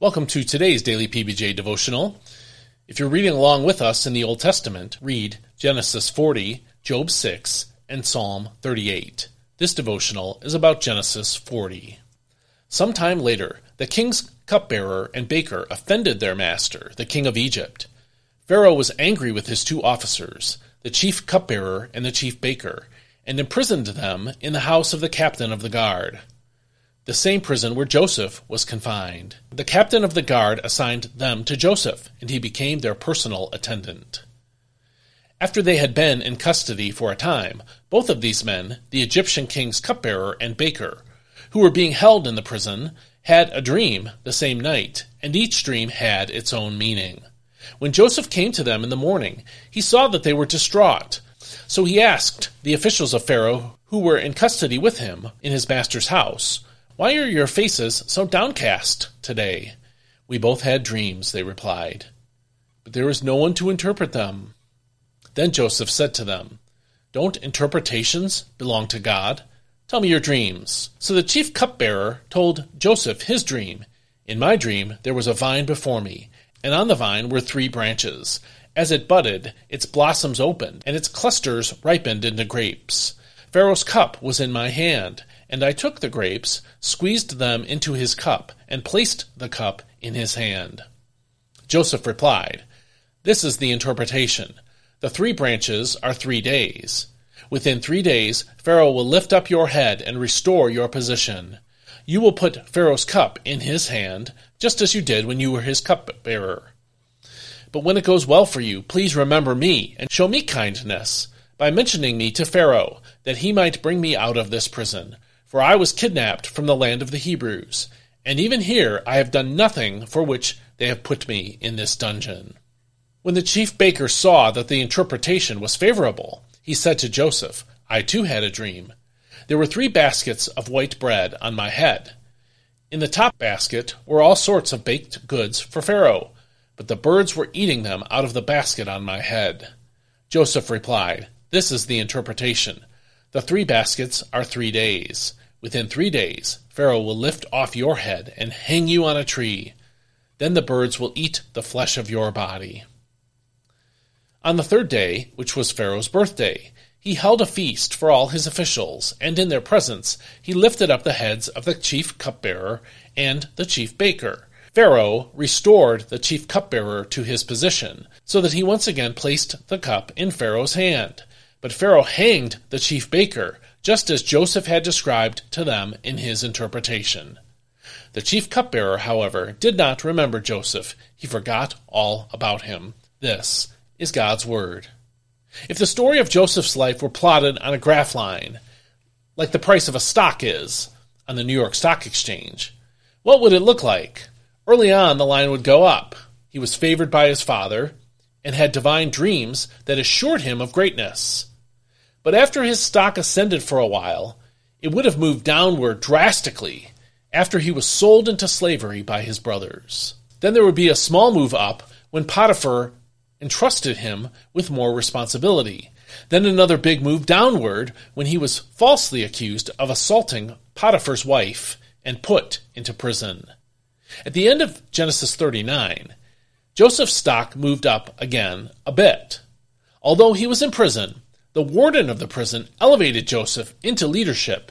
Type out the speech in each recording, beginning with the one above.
Welcome to today's daily PBJ devotional. If you're reading along with us in the Old Testament, read Genesis 40, Job 6, and Psalm 38. This devotional is about Genesis 40. Some time later, the king's cupbearer and baker offended their master, the king of Egypt. Pharaoh was angry with his two officers, the chief cupbearer and the chief baker, and imprisoned them in the house of the captain of the guard the same prison where Joseph was confined. The captain of the guard assigned them to Joseph, and he became their personal attendant. After they had been in custody for a time, both of these men, the Egyptian king's cupbearer and baker, who were being held in the prison, had a dream the same night, and each dream had its own meaning. When Joseph came to them in the morning, he saw that they were distraught. So he asked the officials of Pharaoh who were in custody with him in his master's house, why are your faces so downcast today? We both had dreams, they replied, but there is no one to interpret them. Then Joseph said to them, Don't interpretations belong to God? Tell me your dreams. So the chief cupbearer told Joseph his dream. In my dream there was a vine before me, and on the vine were three branches. As it budded, its blossoms opened, and its clusters ripened into grapes. Pharaoh's cup was in my hand, and I took the grapes, squeezed them into his cup, and placed the cup in his hand. Joseph replied, This is the interpretation. The three branches are three days. Within three days, Pharaoh will lift up your head and restore your position. You will put Pharaoh's cup in his hand, just as you did when you were his cupbearer. But when it goes well for you, please remember me and show me kindness by mentioning me to Pharaoh, that he might bring me out of this prison. For I was kidnapped from the land of the Hebrews, and even here I have done nothing for which they have put me in this dungeon. When the chief baker saw that the interpretation was favorable, he said to Joseph, I too had a dream. There were three baskets of white bread on my head. In the top basket were all sorts of baked goods for Pharaoh, but the birds were eating them out of the basket on my head. Joseph replied, This is the interpretation. The three baskets are three days. Within three days, Pharaoh will lift off your head and hang you on a tree. Then the birds will eat the flesh of your body. On the third day, which was Pharaoh's birthday, he held a feast for all his officials, and in their presence he lifted up the heads of the chief cupbearer and the chief baker. Pharaoh restored the chief cupbearer to his position, so that he once again placed the cup in Pharaoh's hand. But Pharaoh hanged the chief baker, just as Joseph had described to them in his interpretation. The chief cupbearer, however, did not remember Joseph. He forgot all about him. This is God's Word. If the story of Joseph's life were plotted on a graph line, like the price of a stock is on the New York Stock Exchange, what would it look like? Early on, the line would go up. He was favored by his father and had divine dreams that assured him of greatness. But after his stock ascended for a while, it would have moved downward drastically after he was sold into slavery by his brothers. Then there would be a small move up when Potiphar entrusted him with more responsibility. Then another big move downward when he was falsely accused of assaulting Potiphar's wife and put into prison. At the end of Genesis 39, Joseph's stock moved up again a bit. Although he was in prison, the warden of the prison elevated Joseph into leadership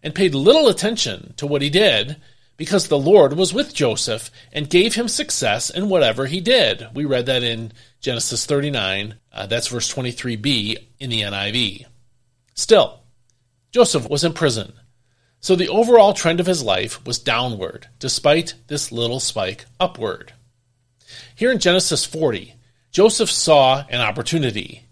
and paid little attention to what he did because the Lord was with Joseph and gave him success in whatever he did. We read that in Genesis 39, uh, that's verse 23b in the NIV. Still, Joseph was in prison, so the overall trend of his life was downward, despite this little spike upward. Here in Genesis 40, Joseph saw an opportunity.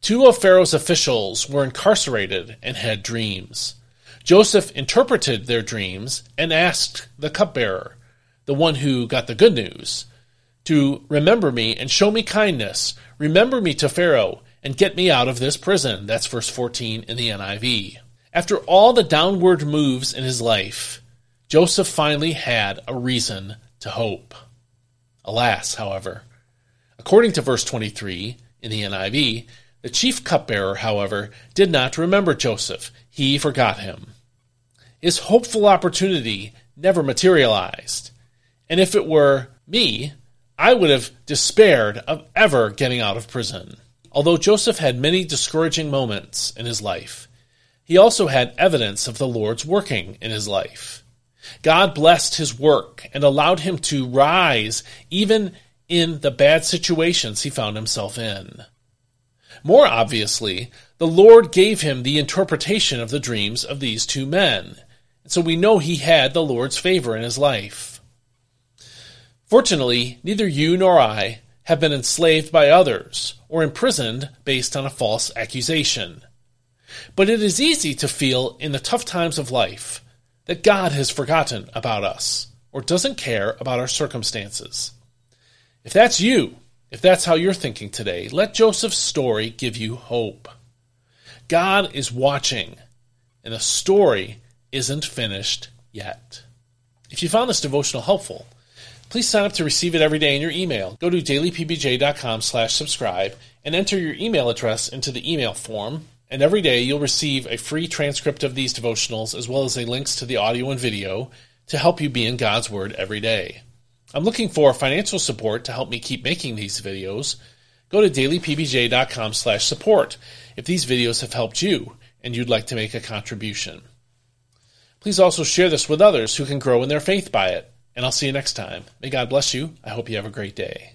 Two of Pharaoh's officials were incarcerated and had dreams. Joseph interpreted their dreams and asked the cupbearer, the one who got the good news, to remember me and show me kindness. Remember me to Pharaoh and get me out of this prison. That's verse 14 in the NIV. After all the downward moves in his life, Joseph finally had a reason to hope. Alas, however, according to verse 23 in the NIV, the chief cupbearer, however, did not remember Joseph. He forgot him. His hopeful opportunity never materialized. And if it were me, I would have despaired of ever getting out of prison. Although Joseph had many discouraging moments in his life, he also had evidence of the Lord's working in his life. God blessed his work and allowed him to rise even in the bad situations he found himself in. More obviously, the Lord gave him the interpretation of the dreams of these two men, so we know he had the Lord's favor in his life. Fortunately, neither you nor I have been enslaved by others or imprisoned based on a false accusation. But it is easy to feel in the tough times of life that God has forgotten about us or doesn't care about our circumstances. If that's you, if that's how you're thinking today, let Joseph's story give you hope. God is watching, and the story isn't finished yet. If you found this devotional helpful, please sign up to receive it every day in your email. Go to dailypbj.com slash subscribe and enter your email address into the email form and every day you'll receive a free transcript of these devotionals as well as a links to the audio and video to help you be in God's Word every day. I'm looking for financial support to help me keep making these videos. Go to dailypbj.com slash support if these videos have helped you and you'd like to make a contribution. Please also share this with others who can grow in their faith by it. And I'll see you next time. May God bless you. I hope you have a great day.